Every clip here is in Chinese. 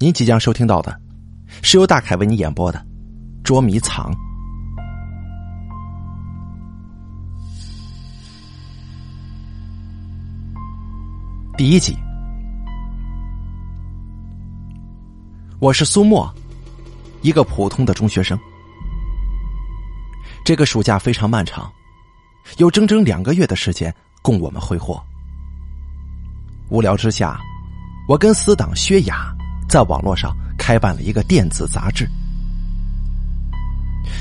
您即将收听到的，是由大凯为你演播的《捉迷藏》第一集。我是苏沫，一个普通的中学生。这个暑假非常漫长，有整整两个月的时间供我们挥霍。无聊之下，我跟死党薛雅。在网络上开办了一个电子杂志。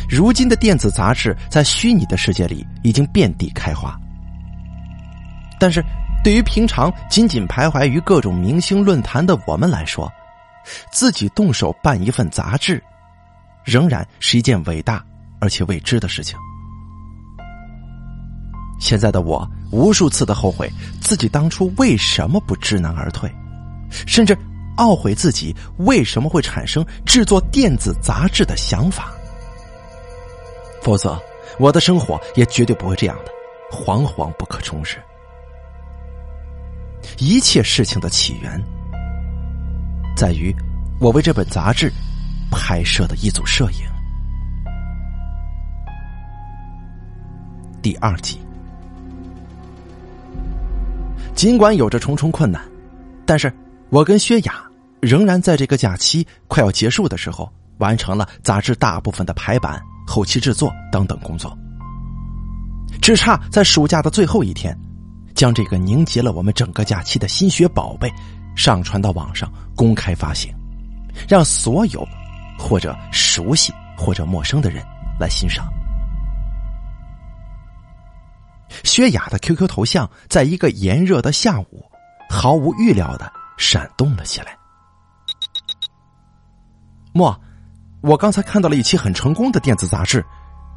如今的电子杂志在虚拟的世界里已经遍地开花，但是对于平常仅仅徘徊于各种明星论坛的我们来说，自己动手办一份杂志，仍然是一件伟大而且未知的事情。现在的我无数次的后悔自己当初为什么不知难而退，甚至。懊悔自己为什么会产生制作电子杂志的想法，否则我的生活也绝对不会这样的惶惶不可终日。一切事情的起源，在于我为这本杂志拍摄的一组摄影。第二集，尽管有着重重困难，但是。我跟薛雅仍然在这个假期快要结束的时候，完成了杂志大部分的排版、后期制作等等工作，只差在暑假的最后一天，将这个凝结了我们整个假期的心血宝贝上传到网上公开发行，让所有或者熟悉或者陌生的人来欣赏。薛雅的 QQ 头像，在一个炎热的下午，毫无预料的。闪动了起来。莫，我刚才看到了一期很成功的电子杂志，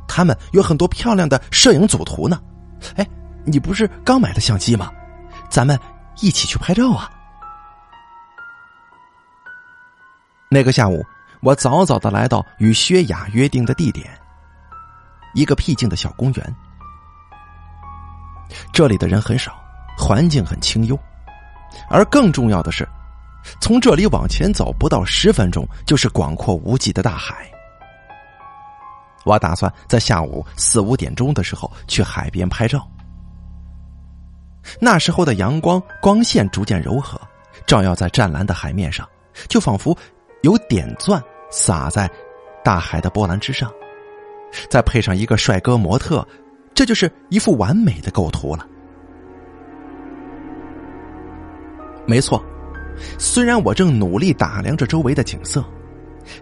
他们有很多漂亮的摄影组图呢。哎，你不是刚买的相机吗？咱们一起去拍照啊！那个下午，我早早的来到与薛雅约定的地点，一个僻静的小公园。这里的人很少，环境很清幽。而更重要的是，从这里往前走不到十分钟，就是广阔无际的大海。我打算在下午四五点钟的时候去海边拍照。那时候的阳光光线逐渐柔和，照耀在湛蓝的海面上，就仿佛有点钻洒在大海的波澜之上。再配上一个帅哥模特，这就是一幅完美的构图了。没错，虽然我正努力打量着周围的景色，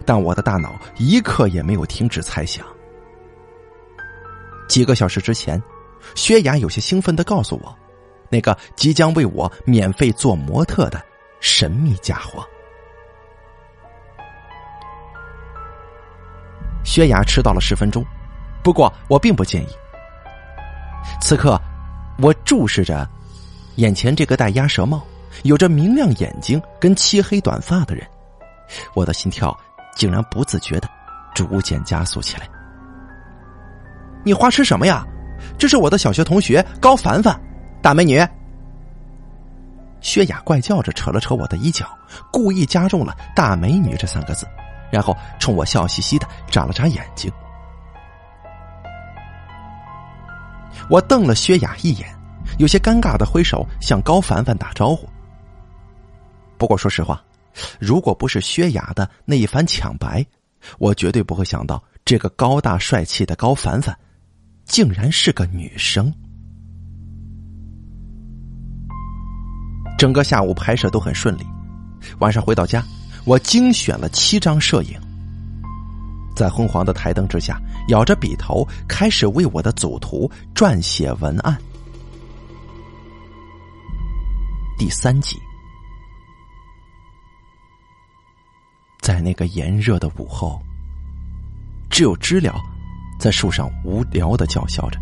但我的大脑一刻也没有停止猜想。几个小时之前，薛雅有些兴奋的告诉我，那个即将为我免费做模特的神秘家伙。薛雅迟到了十分钟，不过我并不介意。此刻，我注视着眼前这个戴鸭舌帽。有着明亮眼睛跟漆黑短发的人，我的心跳竟然不自觉的逐渐加速起来。你花痴什么呀？这是我的小学同学高凡凡，大美女。薛雅怪叫着扯了扯我的衣角，故意加重了“大美女”这三个字，然后冲我笑嘻嘻的眨了眨眼睛。我瞪了薛雅一眼，有些尴尬的挥手向高凡凡打招呼。不过说实话，如果不是薛雅的那一番抢白，我绝对不会想到这个高大帅气的高凡凡，竟然是个女生。整个下午拍摄都很顺利，晚上回到家，我精选了七张摄影，在昏黄的台灯之下，咬着笔头开始为我的组图撰写文案。第三集。在那个炎热的午后，只有知了在树上无聊的叫嚣着。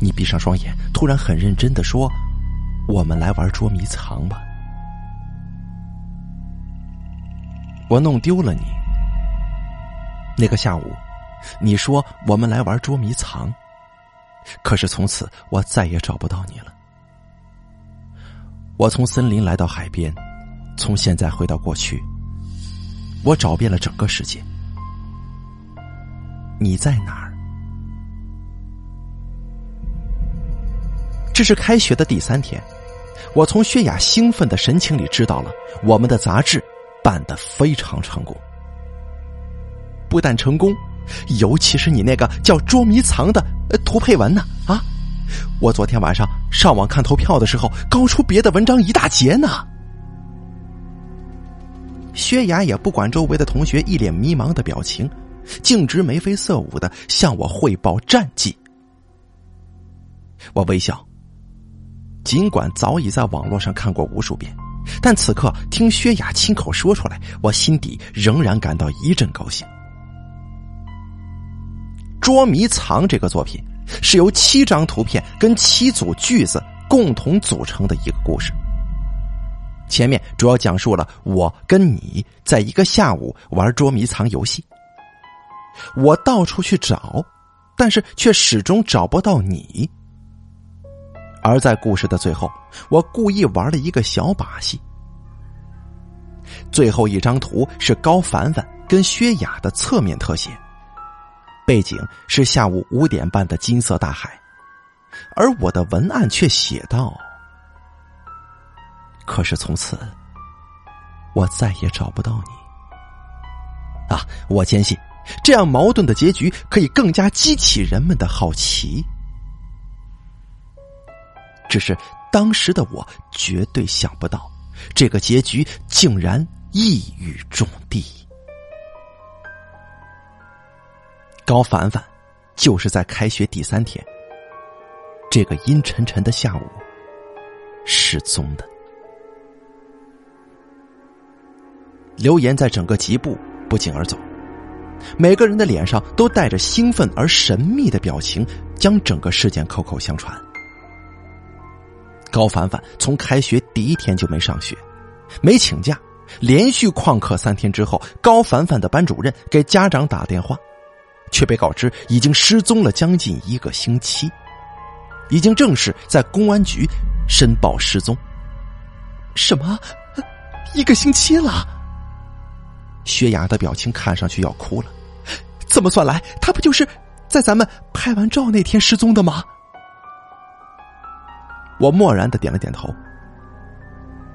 你闭上双眼，突然很认真的说：“我们来玩捉迷藏吧。”我弄丢了你。那个下午，你说我们来玩捉迷藏，可是从此我再也找不到你了。我从森林来到海边。从现在回到过去，我找遍了整个世界，你在哪儿？这是开学的第三天，我从薛雅兴奋的神情里知道了我们的杂志办得非常成功。不但成功，尤其是你那个叫捉迷藏的图配文呢啊！我昨天晚上上网看投票的时候，高出别的文章一大截呢。薛雅也不管周围的同学一脸迷茫的表情，径直眉飞色舞的向我汇报战绩。我微笑。尽管早已在网络上看过无数遍，但此刻听薛雅亲口说出来，我心底仍然感到一阵高兴。捉迷藏这个作品是由七张图片跟七组句子共同组成的一个故事。前面主要讲述了我跟你在一个下午玩捉迷藏游戏，我到处去找，但是却始终找不到你。而在故事的最后，我故意玩了一个小把戏。最后一张图是高凡凡跟薛雅的侧面特写，背景是下午五点半的金色大海，而我的文案却写道：“可是从此，我再也找不到你。”啊，我坚信，这样矛盾的结局可以更加激起人们的好奇。只是当时的我绝对想不到，这个结局竟然一语中的。高凡凡就是在开学第三天，这个阴沉沉的下午失踪的。留言在整个集部不胫而走，每个人的脸上都带着兴奋而神秘的表情，将整个事件口口相传。高凡凡从开学第一天就没上学，没请假，连续旷课三天之后，高凡凡的班主任给家长打电话，却被告知已经失踪了将近一个星期，已经正式在公安局申报失踪。什么？一个星期了？薛雅的表情看上去要哭了。这么算来，他不就是在咱们拍完照那天失踪的吗？我默然的点了点头。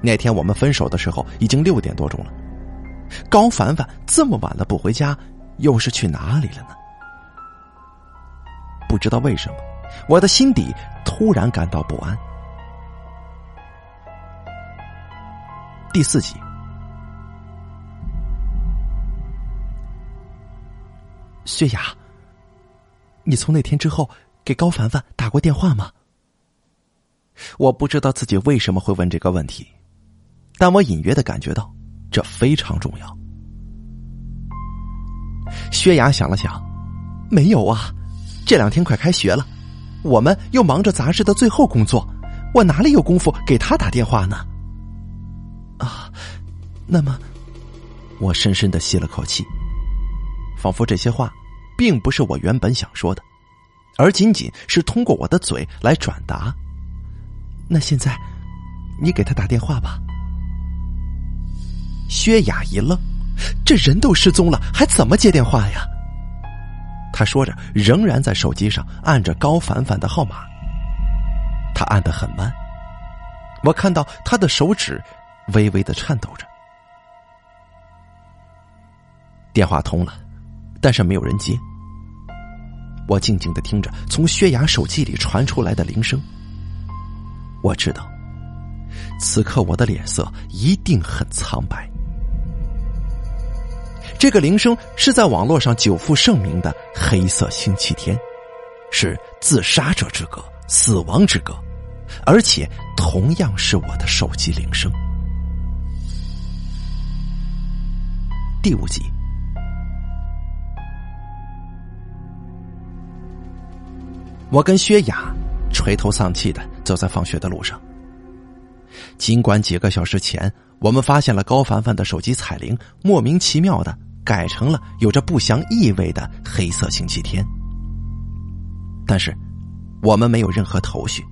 那天我们分手的时候已经六点多钟了，高凡凡这么晚了不回家，又是去哪里了呢？不知道为什么，我的心底突然感到不安。第四集，薛雅，你从那天之后给高凡凡打过电话吗？我不知道自己为什么会问这个问题，但我隐约的感觉到这非常重要。薛雅想了想，没有啊，这两天快开学了，我们又忙着杂志的最后工作，我哪里有功夫给他打电话呢？啊，那么，我深深的吸了口气，仿佛这些话并不是我原本想说的，而仅仅是通过我的嘴来转达。那现在，你给他打电话吧。薛雅一愣，这人都失踪了，还怎么接电话呀？他说着，仍然在手机上按着高凡凡的号码。他按的很慢，我看到他的手指微微的颤抖着。电话通了，但是没有人接。我静静的听着从薛雅手机里传出来的铃声。我知道，此刻我的脸色一定很苍白。这个铃声是在网络上久负盛名的“黑色星期天”，是自杀者之歌、死亡之歌，而且同样是我的手机铃声。第五集，我跟薛雅。垂头丧气的走在放学的路上。尽管几个小时前我们发现了高凡凡的手机彩铃莫名其妙的改成了有着不祥意味的“黑色星期天”，但是我们没有任何头绪。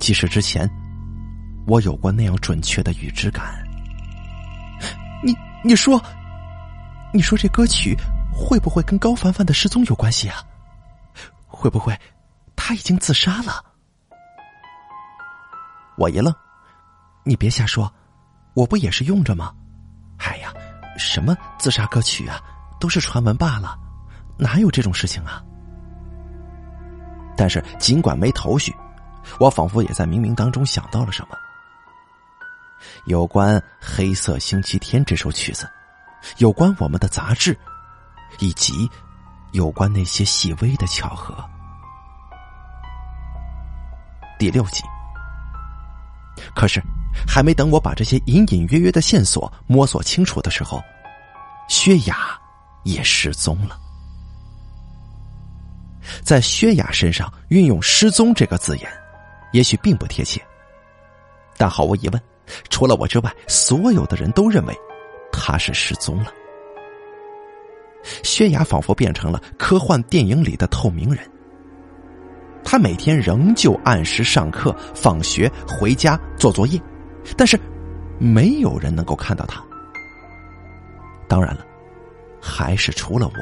即使之前我有过那样准确的预知感。你你说，你说这歌曲会不会跟高凡凡的失踪有关系啊？会不会他已经自杀了？我一愣，你别瞎说，我不也是用着吗？哎呀，什么自杀歌曲啊，都是传闻罢了，哪有这种事情啊？但是尽管没头绪，我仿佛也在冥冥当中想到了什么。有关《黑色星期天》这首曲子，有关我们的杂志，以及有关那些细微的巧合。第六集。可是，还没等我把这些隐隐约约的线索摸索清楚的时候，薛雅也失踪了。在薛雅身上运用“失踪”这个字眼，也许并不贴切，但毫无疑问，除了我之外，所有的人都认为他是失踪了。薛雅仿佛变成了科幻电影里的透明人。他每天仍旧按时上课、放学、回家做作业，但是没有人能够看到他。当然了，还是除了我。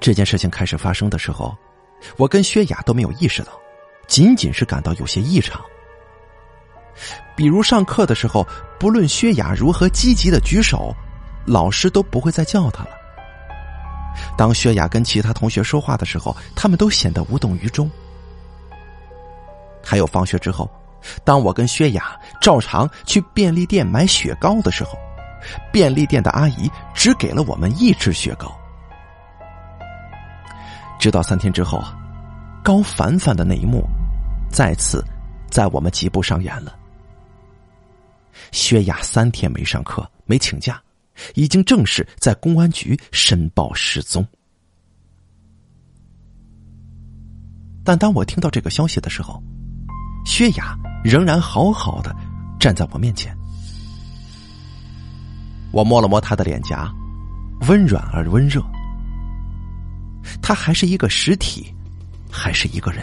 这件事情开始发生的时候，我跟薛雅都没有意识到，仅仅是感到有些异常。比如上课的时候，不论薛雅如何积极的举手，老师都不会再叫他了。当薛雅跟其他同学说话的时候，他们都显得无动于衷。还有放学之后，当我跟薛雅照常去便利店买雪糕的时候，便利店的阿姨只给了我们一支雪糕。直到三天之后啊，高凡凡的那一幕，再次在我们吉部上演了。薛雅三天没上课，没请假。已经正式在公安局申报失踪，但当我听到这个消息的时候，薛雅仍然好好的站在我面前。我摸了摸她的脸颊，温软而温热。她还是一个实体，还是一个人，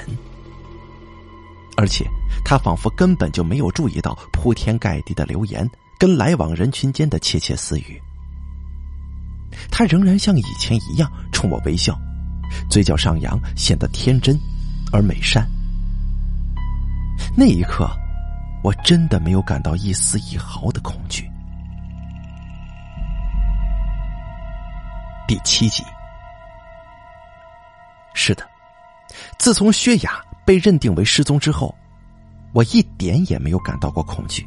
而且她仿佛根本就没有注意到铺天盖地的留言。跟来往人群间的窃窃私语，他仍然像以前一样冲我微笑，嘴角上扬，显得天真而美善。那一刻，我真的没有感到一丝一毫的恐惧。第七集，是的，自从薛雅被认定为失踪之后，我一点也没有感到过恐惧。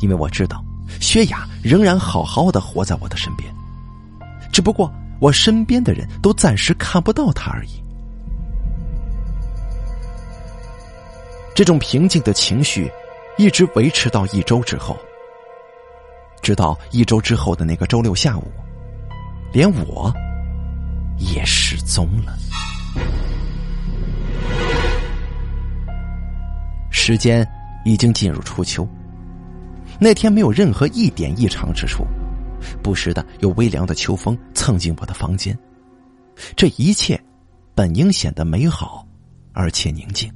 因为我知道，薛雅仍然好好的活在我的身边，只不过我身边的人都暂时看不到她而已。这种平静的情绪一直维持到一周之后，直到一周之后的那个周六下午，连我也失踪了。时间已经进入初秋。那天没有任何一点异常之处，不时的有微凉的秋风蹭进我的房间，这一切本应显得美好而且宁静。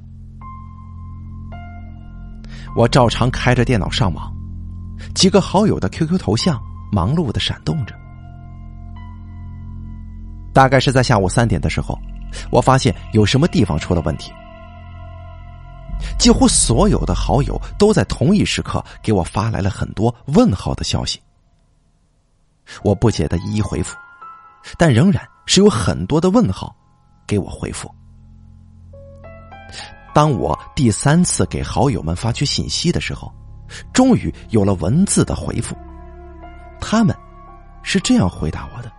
我照常开着电脑上网，几个好友的 QQ 头像忙碌的闪动着。大概是在下午三点的时候，我发现有什么地方出了问题。几乎所有的好友都在同一时刻给我发来了很多问号的消息，我不解的一一回复，但仍然是有很多的问号给我回复。当我第三次给好友们发去信息的时候，终于有了文字的回复，他们是这样回答我的：“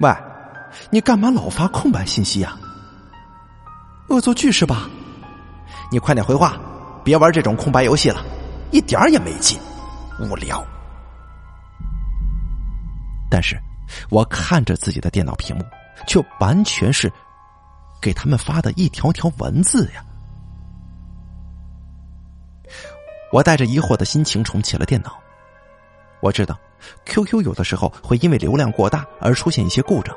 喂。”你干嘛老发空白信息啊？恶作剧是吧？你快点回话，别玩这种空白游戏了，一点也没劲，无聊。但是，我看着自己的电脑屏幕，却完全是给他们发的一条条文字呀。我带着疑惑的心情重启了电脑。我知道，QQ 有的时候会因为流量过大而出现一些故障。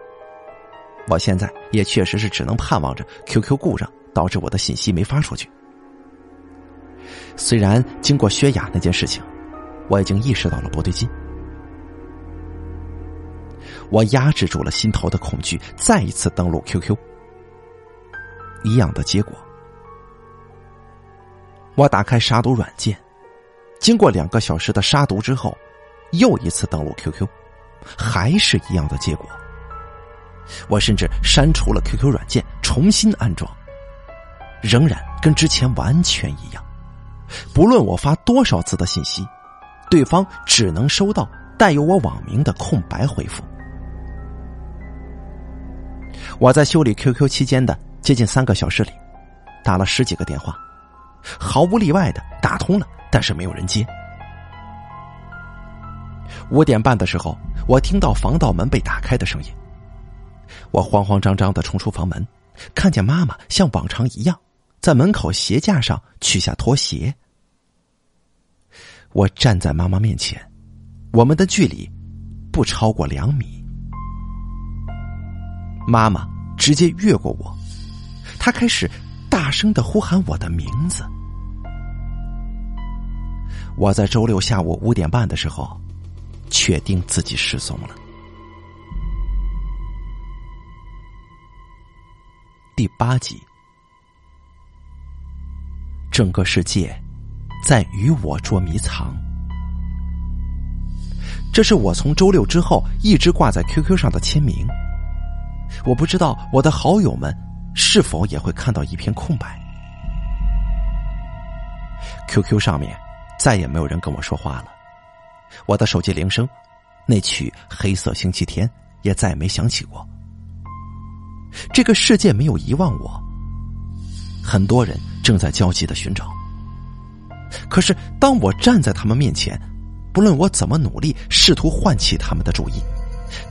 我现在也确实是只能盼望着 QQ 故障导致我的信息没发出去。虽然经过薛雅那件事情，我已经意识到了不对劲，我压制住了心头的恐惧，再一次登录 QQ。一样的结果，我打开杀毒软件，经过两个小时的杀毒之后，又一次登录 QQ，还是一样的结果。我甚至删除了 QQ 软件，重新安装，仍然跟之前完全一样。不论我发多少次的信息，对方只能收到带有我网名的空白回复。我在修理 QQ 期间的接近三个小时里，打了十几个电话，毫无例外的打通了，但是没有人接。五点半的时候，我听到防盗门被打开的声音。我慌慌张张的冲出房门，看见妈妈像往常一样，在门口鞋架上取下拖鞋。我站在妈妈面前，我们的距离不超过两米。妈妈直接越过我，她开始大声的呼喊我的名字。我在周六下午五点半的时候，确定自己失踪了。第八集，整个世界在与我捉迷藏。这是我从周六之后一直挂在 QQ 上的签名。我不知道我的好友们是否也会看到一片空白。QQ 上面再也没有人跟我说话了。我的手机铃声，那曲《黑色星期天》也再没响起过。这个世界没有遗忘我，很多人正在焦急的寻找。可是当我站在他们面前，不论我怎么努力，试图唤起他们的注意，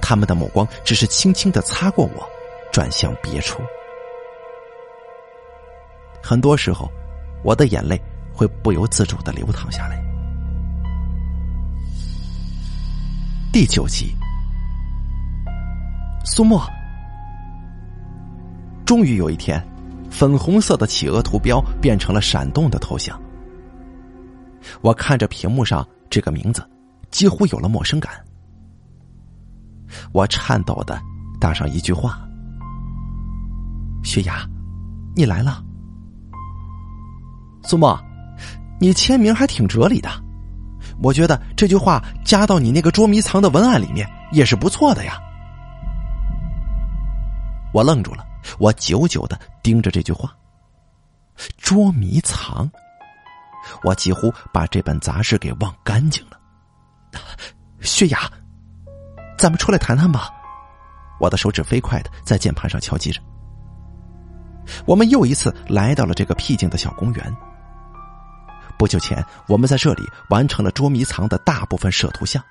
他们的目光只是轻轻的擦过我，转向别处。很多时候，我的眼泪会不由自主的流淌下来。第九集，苏沫。终于有一天，粉红色的企鹅图标变成了闪动的头像。我看着屏幕上这个名字，几乎有了陌生感。我颤抖的打上一句话：“雪雅，你来了。”苏沫，你签名还挺哲理的，我觉得这句话加到你那个捉迷藏的文案里面也是不错的呀。我愣住了。我久久的盯着这句话，捉迷藏。我几乎把这本杂志给忘干净了。雪雅，咱们出来谈谈吧。我的手指飞快的在键盘上敲击着。我们又一次来到了这个僻静的小公园。不久前，我们在这里完成了捉迷藏的大部分摄图像。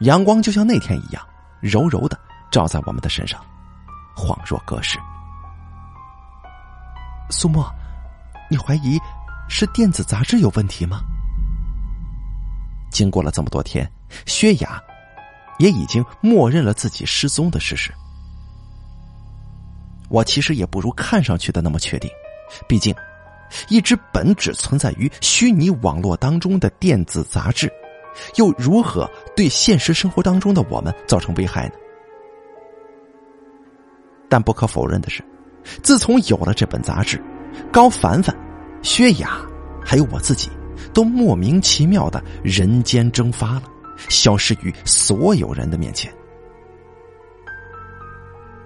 阳光就像那天一样，柔柔的照在我们的身上。恍若隔世。苏沫，你怀疑是电子杂志有问题吗？经过了这么多天，薛雅也已经默认了自己失踪的事实。我其实也不如看上去的那么确定，毕竟，一只本只存在于虚拟网络当中的电子杂志，又如何对现实生活当中的我们造成危害呢？但不可否认的是，自从有了这本杂志，高凡凡、薛雅，还有我自己，都莫名其妙的人间蒸发了，消失于所有人的面前。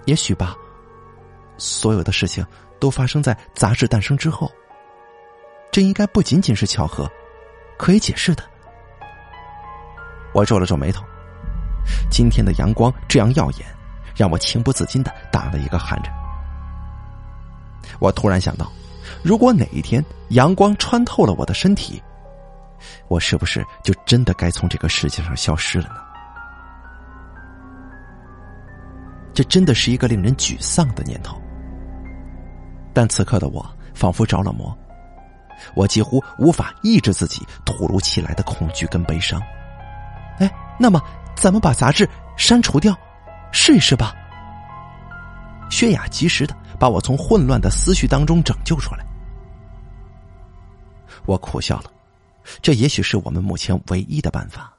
也许吧，所有的事情都发生在杂志诞生之后，这应该不仅仅是巧合，可以解释的。我皱了皱眉头，今天的阳光这样耀眼。让我情不自禁的打了一个寒颤。我突然想到，如果哪一天阳光穿透了我的身体，我是不是就真的该从这个世界上消失了呢？这真的是一个令人沮丧的念头。但此刻的我仿佛着了魔，我几乎无法抑制自己突如其来的恐惧跟悲伤。哎，那么咱们把杂志删除掉。试一试吧。薛雅及时的把我从混乱的思绪当中拯救出来。我苦笑了，这也许是我们目前唯一的办法。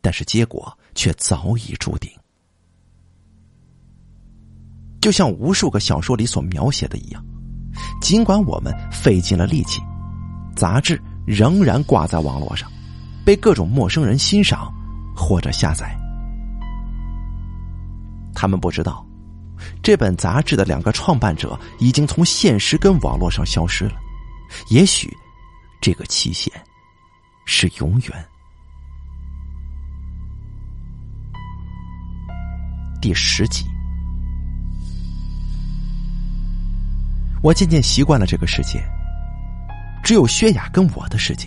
但是结果却早已注定，就像无数个小说里所描写的一样，尽管我们费尽了力气，杂志仍然挂在网络上，被各种陌生人欣赏或者下载。他们不知道，这本杂志的两个创办者已经从现实跟网络上消失了。也许，这个期限是永远。第十集，我渐渐习惯了这个世界，只有薛雅跟我的世界。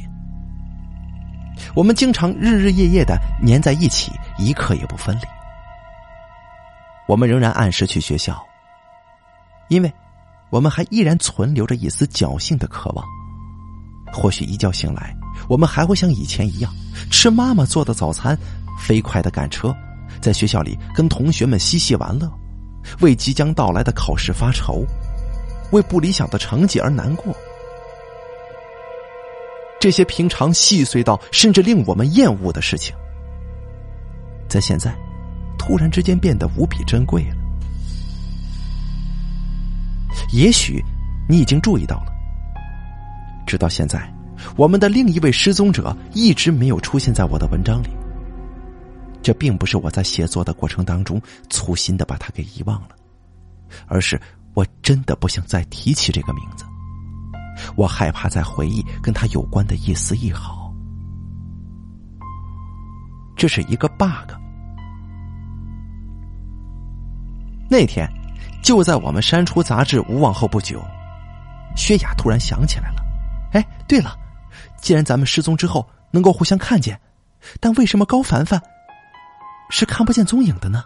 我们经常日日夜夜的粘在一起，一刻也不分离。我们仍然按时去学校，因为我们还依然存留着一丝侥幸的渴望。或许一觉醒来，我们还会像以前一样，吃妈妈做的早餐，飞快的赶车。在学校里跟同学们嬉戏玩乐，为即将到来的考试发愁，为不理想的成绩而难过。这些平常细碎到甚至令我们厌恶的事情，在现在突然之间变得无比珍贵了。也许你已经注意到了，直到现在，我们的另一位失踪者一直没有出现在我的文章里。这并不是我在写作的过程当中粗心的把他给遗忘了，而是我真的不想再提起这个名字。我害怕再回忆跟他有关的一丝一毫。这是一个 bug。那天，就在我们删除杂志无望后不久，薛雅突然想起来了。哎，对了，既然咱们失踪之后能够互相看见，但为什么高凡凡？是看不见踪影的呢？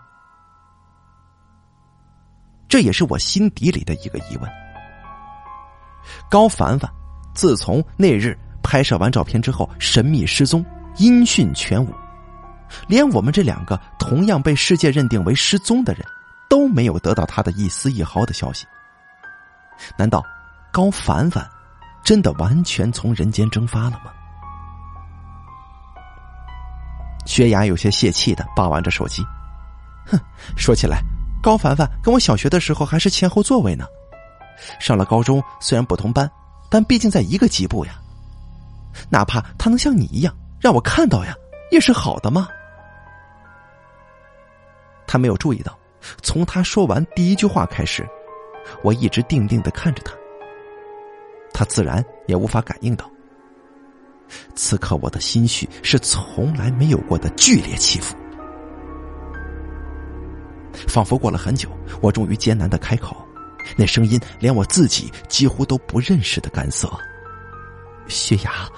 这也是我心底里的一个疑问。高凡凡自从那日拍摄完照片之后，神秘失踪，音讯全无，连我们这两个同样被世界认定为失踪的人，都没有得到他的一丝一毫的消息。难道高凡凡真的完全从人间蒸发了吗？薛雅有些泄气的把玩着手机，哼，说起来，高凡凡跟我小学的时候还是前后座位呢。上了高中虽然不同班，但毕竟在一个级部呀。哪怕他能像你一样让我看到呀，也是好的嘛。他没有注意到，从他说完第一句话开始，我一直定定的看着他，他自然也无法感应到。此刻我的心绪是从来没有过的剧烈起伏，仿佛过了很久，我终于艰难的开口，那声音连我自己几乎都不认识的干涩。薛雅，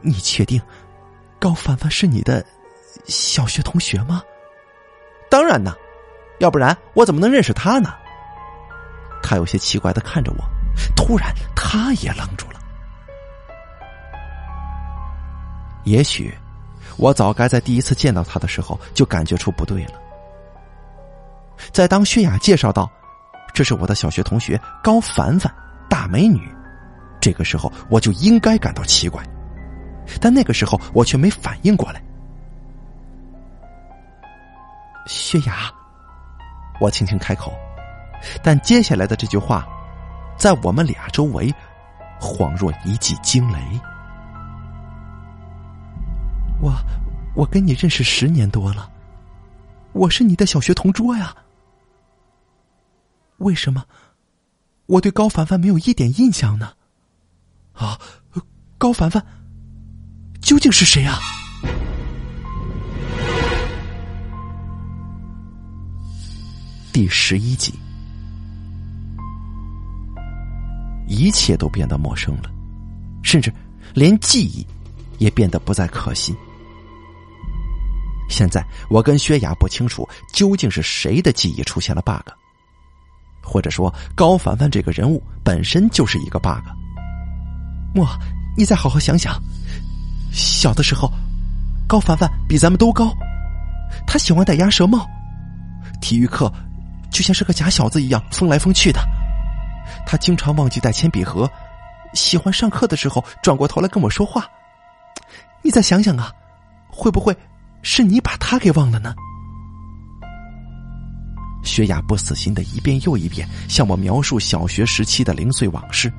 你确定高凡凡是你的小学同学吗？当然呢，要不然我怎么能认识他呢？他有些奇怪的看着我，突然他也愣住了。也许，我早该在第一次见到他的时候就感觉出不对了。在当薛雅介绍到这是我的小学同学高凡凡，大美女，这个时候我就应该感到奇怪，但那个时候我却没反应过来。薛雅，我轻轻开口，但接下来的这句话，在我们俩周围，恍若一记惊雷。我，我跟你认识十年多了，我是你的小学同桌呀。为什么我对高凡凡没有一点印象呢？啊，高凡凡究竟是谁啊？第十一集，一切都变得陌生了，甚至连记忆也变得不再可信。现在我跟薛雅不清楚究竟是谁的记忆出现了 bug，或者说高凡凡这个人物本身就是一个 bug。莫，你再好好想想，小的时候，高凡凡比咱们都高，他喜欢戴鸭舌帽，体育课就像是个假小子一样疯来疯去的。他经常忘记带铅笔盒，喜欢上课的时候转过头来跟我说话。你再想想啊，会不会是你把他给忘了呢？薛雅不死心的一遍又一遍向我描述小学时期的零碎往事，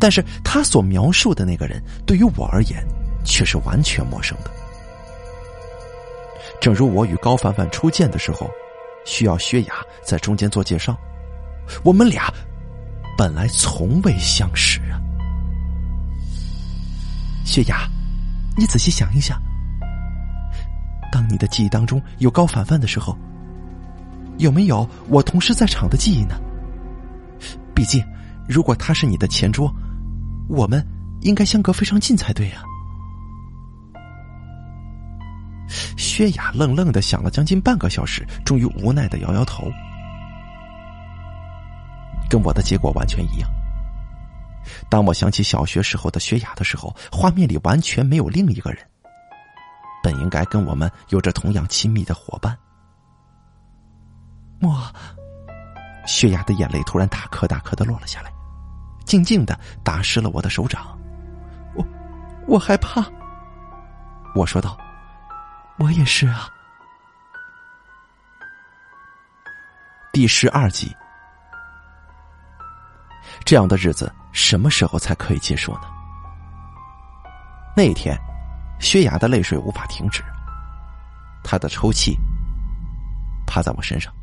但是他所描述的那个人对于我而言却是完全陌生的。正如我与高凡凡初见的时候，需要薛雅在中间做介绍，我们俩本来从未相识啊。薛雅，你仔细想一想，当你的记忆当中有高凡凡的时候。有没有我同时在场的记忆呢？毕竟，如果他是你的前桌，我们应该相隔非常近才对呀。薛雅愣愣的想了将近半个小时，终于无奈的摇摇头，跟我的结果完全一样。当我想起小学时候的薛雅的时候，画面里完全没有另一个人，本应该跟我们有着同样亲密的伙伴。莫，薛雅的眼泪突然大颗大颗的落了下来，静静的打湿了我的手掌。我，我害怕。我说道：“我也是啊。”第十二集，这样的日子什么时候才可以结束呢？那一天，薛雅的泪水无法停止，她的抽泣趴在我身上。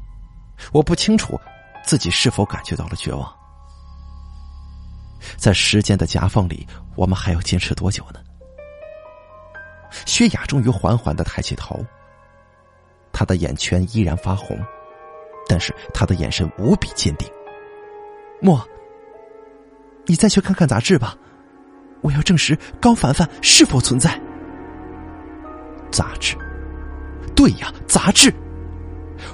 我不清楚自己是否感觉到了绝望。在时间的夹缝里，我们还要坚持多久呢？薛雅终于缓缓的抬起头，她的眼圈依然发红，但是她的眼神无比坚定。莫，你再去看看杂志吧，我要证实高凡凡是否存在。杂志，对呀，杂志。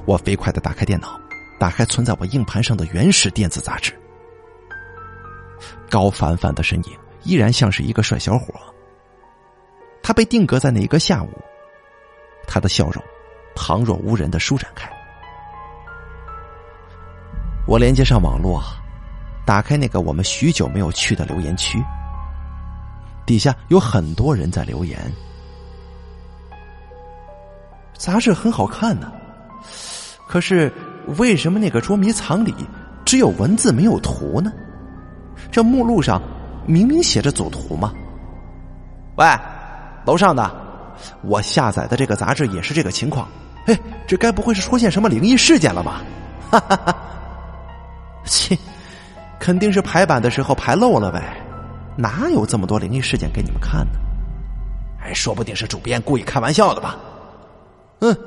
我飞快的打开电脑，打开存在我硬盘上的原始电子杂志。高凡凡的身影依然像是一个帅小伙。他被定格在那一个下午，他的笑容旁若无人的舒展开。我连接上网络，打开那个我们许久没有去的留言区，底下有很多人在留言。杂志很好看呢。可是，为什么那个捉迷藏里只有文字没有图呢？这目录上明明写着组图嘛！喂，楼上的，我下载的这个杂志也是这个情况。哎，这该不会是出现什么灵异事件了吧？哈哈哈！切，肯定是排版的时候排漏了呗，哪有这么多灵异事件给你们看呢？哎，说不定是主编故意开玩笑的吧？嗯，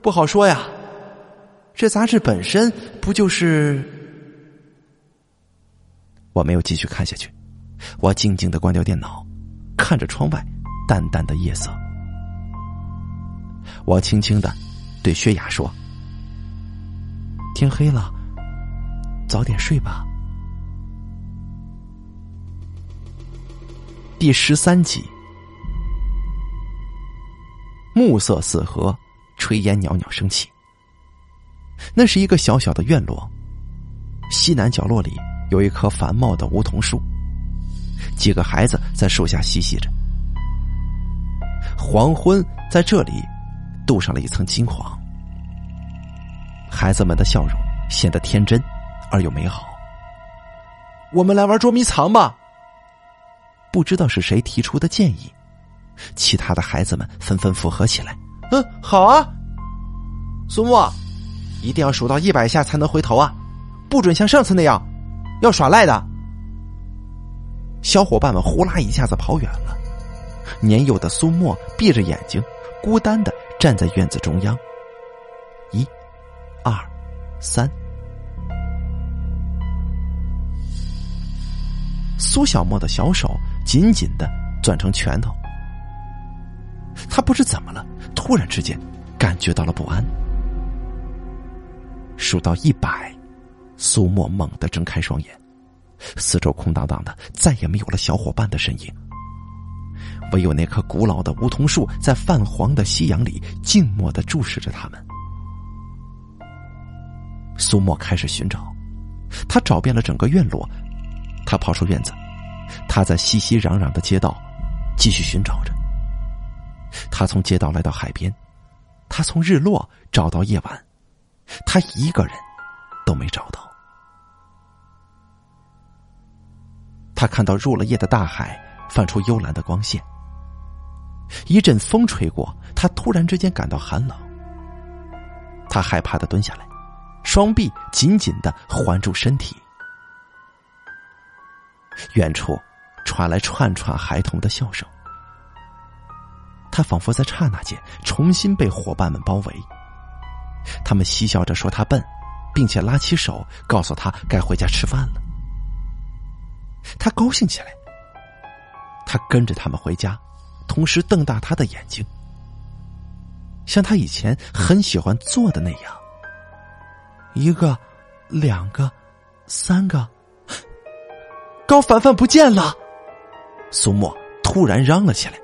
不好说呀。这杂志本身不就是？我没有继续看下去，我静静的关掉电脑，看着窗外淡淡的夜色。我轻轻的对薛雅说：“天黑了，早点睡吧。”第十三集，暮色四合，炊烟袅袅升起。那是一个小小的院落，西南角落里有一棵繁茂的梧桐树，几个孩子在树下嬉戏着。黄昏在这里镀上了一层金黄，孩子们的笑容显得天真而又美好。我们来玩捉迷藏吧！不知道是谁提出的建议，其他的孩子们纷纷附和起来。嗯，好啊，苏沫。一定要数到一百下才能回头啊！不准像上次那样，要耍赖的。小伙伴们呼啦一下子跑远了，年幼的苏沫闭着眼睛，孤单的站在院子中央。一、二、三，苏小沫的小手紧紧的攥成拳头，他不知怎么了，突然之间感觉到了不安。数到一百，苏沫猛地睁开双眼，四周空荡荡的，再也没有了小伙伴的身影，唯有那棵古老的梧桐树在泛黄的夕阳里静默的注视着他们。苏沫开始寻找，他找遍了整个院落，他跑出院子，他在熙熙攘攘的街道继续寻找着。他从街道来到海边，他从日落找到夜晚，他一个人都没找到。他看到入了夜的大海泛出幽蓝的光线。一阵风吹过，他突然之间感到寒冷。他害怕的蹲下来，双臂紧紧的环住身体。远处传来串串孩童的笑声。他仿佛在刹那间重新被伙伴们包围。他们嬉笑着说他笨，并且拉起手告诉他该回家吃饭了。他高兴起来。他跟着他们回家。同时瞪大他的眼睛，像他以前很喜欢做的那样。一个，两个，三个，高凡凡不见了！苏沫突然嚷了起来。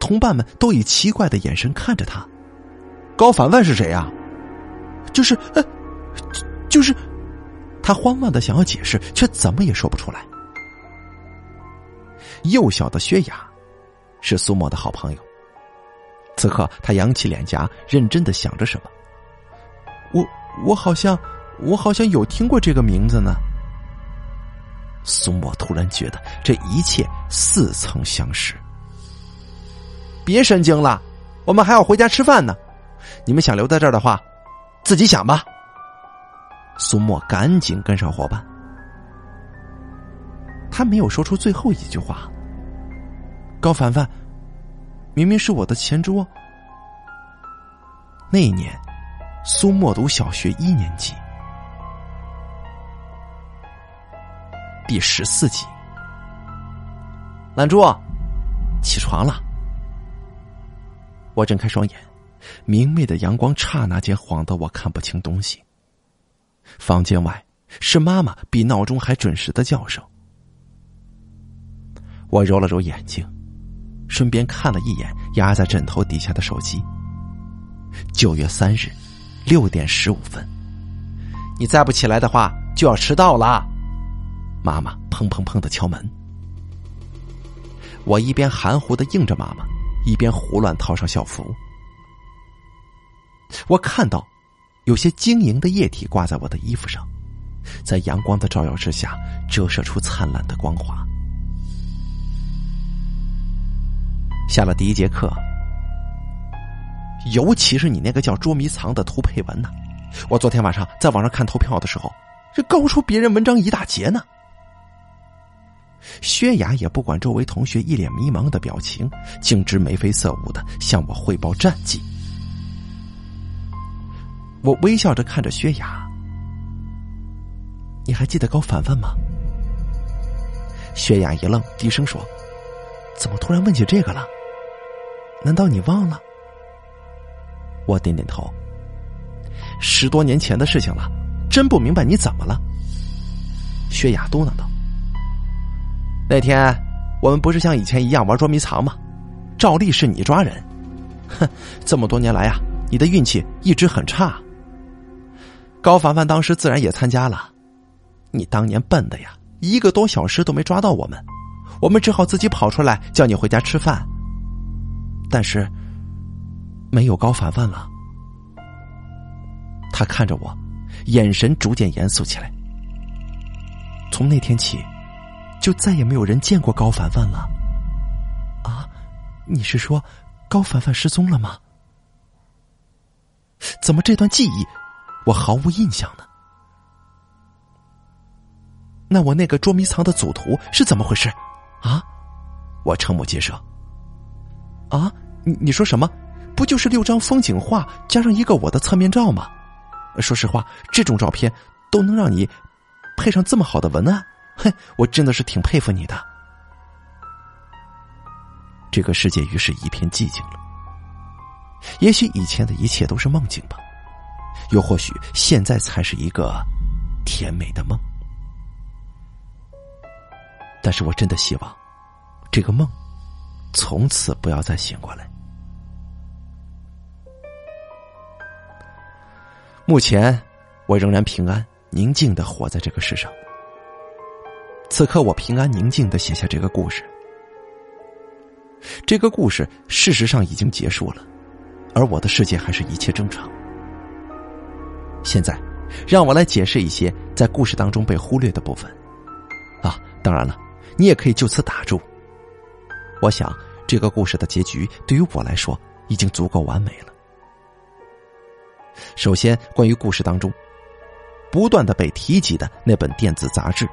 同伴们都以奇怪的眼神看着他。高凡凡是谁呀？就是，呃，就是，他慌乱的想要解释，却怎么也说不出来。幼小的薛雅。是苏沫的好朋友。此刻，他扬起脸颊，认真的想着什么。我我好像我好像有听过这个名字呢。苏沫突然觉得这一切似曾相识。别神经了，我们还要回家吃饭呢。你们想留在这儿的话，自己想吧。苏沫赶紧跟上伙伴。他没有说出最后一句话。高凡凡，明明是我的前桌。那一年，苏沫读小学一年级，第十四集。懒猪，起床了。我睁开双眼，明媚的阳光刹那间晃得我看不清东西。房间外是妈妈比闹钟还准时的叫声。我揉了揉眼睛。顺便看了一眼压在枕头底下的手机。九月三日，六点十五分。你再不起来的话，就要迟到了。妈妈砰砰砰的敲门。我一边含糊的应着妈妈，一边胡乱套上校服。我看到有些晶莹的液体挂在我的衣服上，在阳光的照耀之下，折射出灿烂的光华。下了第一节课，尤其是你那个叫捉迷藏的涂佩文呢，我昨天晚上在网上看投票的时候，这高出别人文章一大截呢。薛雅也不管周围同学一脸迷茫的表情，径直眉飞色舞的向我汇报战绩。我微笑着看着薛雅，你还记得高凡凡吗？薛雅一愣，低声说：“怎么突然问起这个了？”难道你忘了？我点点头。十多年前的事情了，真不明白你怎么了。薛雅嘟囔道：“那天我们不是像以前一样玩捉迷藏吗？照例是你抓人。哼，这么多年来啊，你的运气一直很差。高凡凡当时自然也参加了，你当年笨的呀，一个多小时都没抓到我们，我们只好自己跑出来叫你回家吃饭。”但是，没有高凡凡了。他看着我，眼神逐渐严肃起来。从那天起，就再也没有人见过高凡凡了。啊，你是说高凡凡失踪了吗？怎么这段记忆我毫无印象呢？那我那个捉迷藏的组图是怎么回事？啊？我瞠目结舌。啊？你你说什么？不就是六张风景画加上一个我的侧面照吗？说实话，这种照片都能让你配上这么好的文案，哼，我真的是挺佩服你的。这个世界于是一片寂静了。也许以前的一切都是梦境吧，又或许现在才是一个甜美的梦。但是我真的希望，这个梦从此不要再醒过来。目前，我仍然平安宁静的活在这个世上。此刻，我平安宁静的写下这个故事。这个故事事实上已经结束了，而我的世界还是一切正常。现在，让我来解释一些在故事当中被忽略的部分。啊，当然了，你也可以就此打住。我想，这个故事的结局对于我来说已经足够完美了。首先，关于故事当中不断的被提及的那本电子杂志。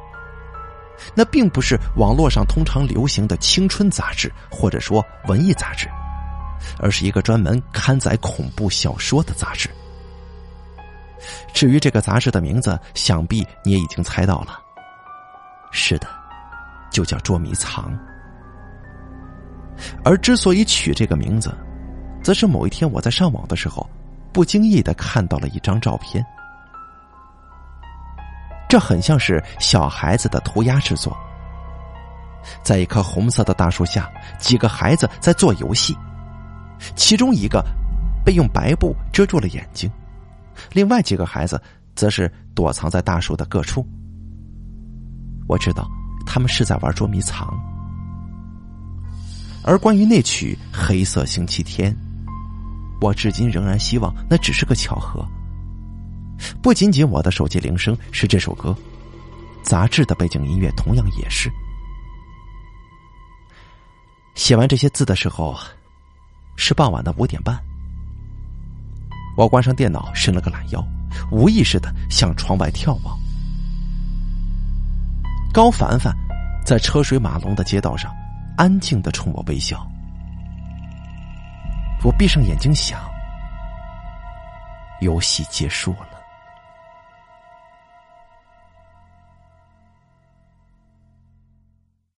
那并不是网络上通常流行的青春杂志，或者说文艺杂志，而是一个专门刊载恐怖小说的杂志。至于这个杂志的名字，想必你也已经猜到了。是的，就叫捉迷藏。而之所以取这个名字，则是某一天我在上网的时候，不经意的看到了一张照片。这很像是小孩子的涂鸦之作，在一棵红色的大树下，几个孩子在做游戏，其中一个被用白布遮住了眼睛，另外几个孩子则是躲藏在大树的各处。我知道他们是在玩捉迷藏，而关于那曲《黑色星期天》，我至今仍然希望那只是个巧合。不仅仅我的手机铃声是这首歌，杂志的背景音乐同样也是。写完这些字的时候，是傍晚的五点半。我关上电脑，伸了个懒腰，无意识的向窗外眺望。高凡凡在车水马龙的街道上，安静的冲我微笑。我闭上眼睛想，游戏结束了。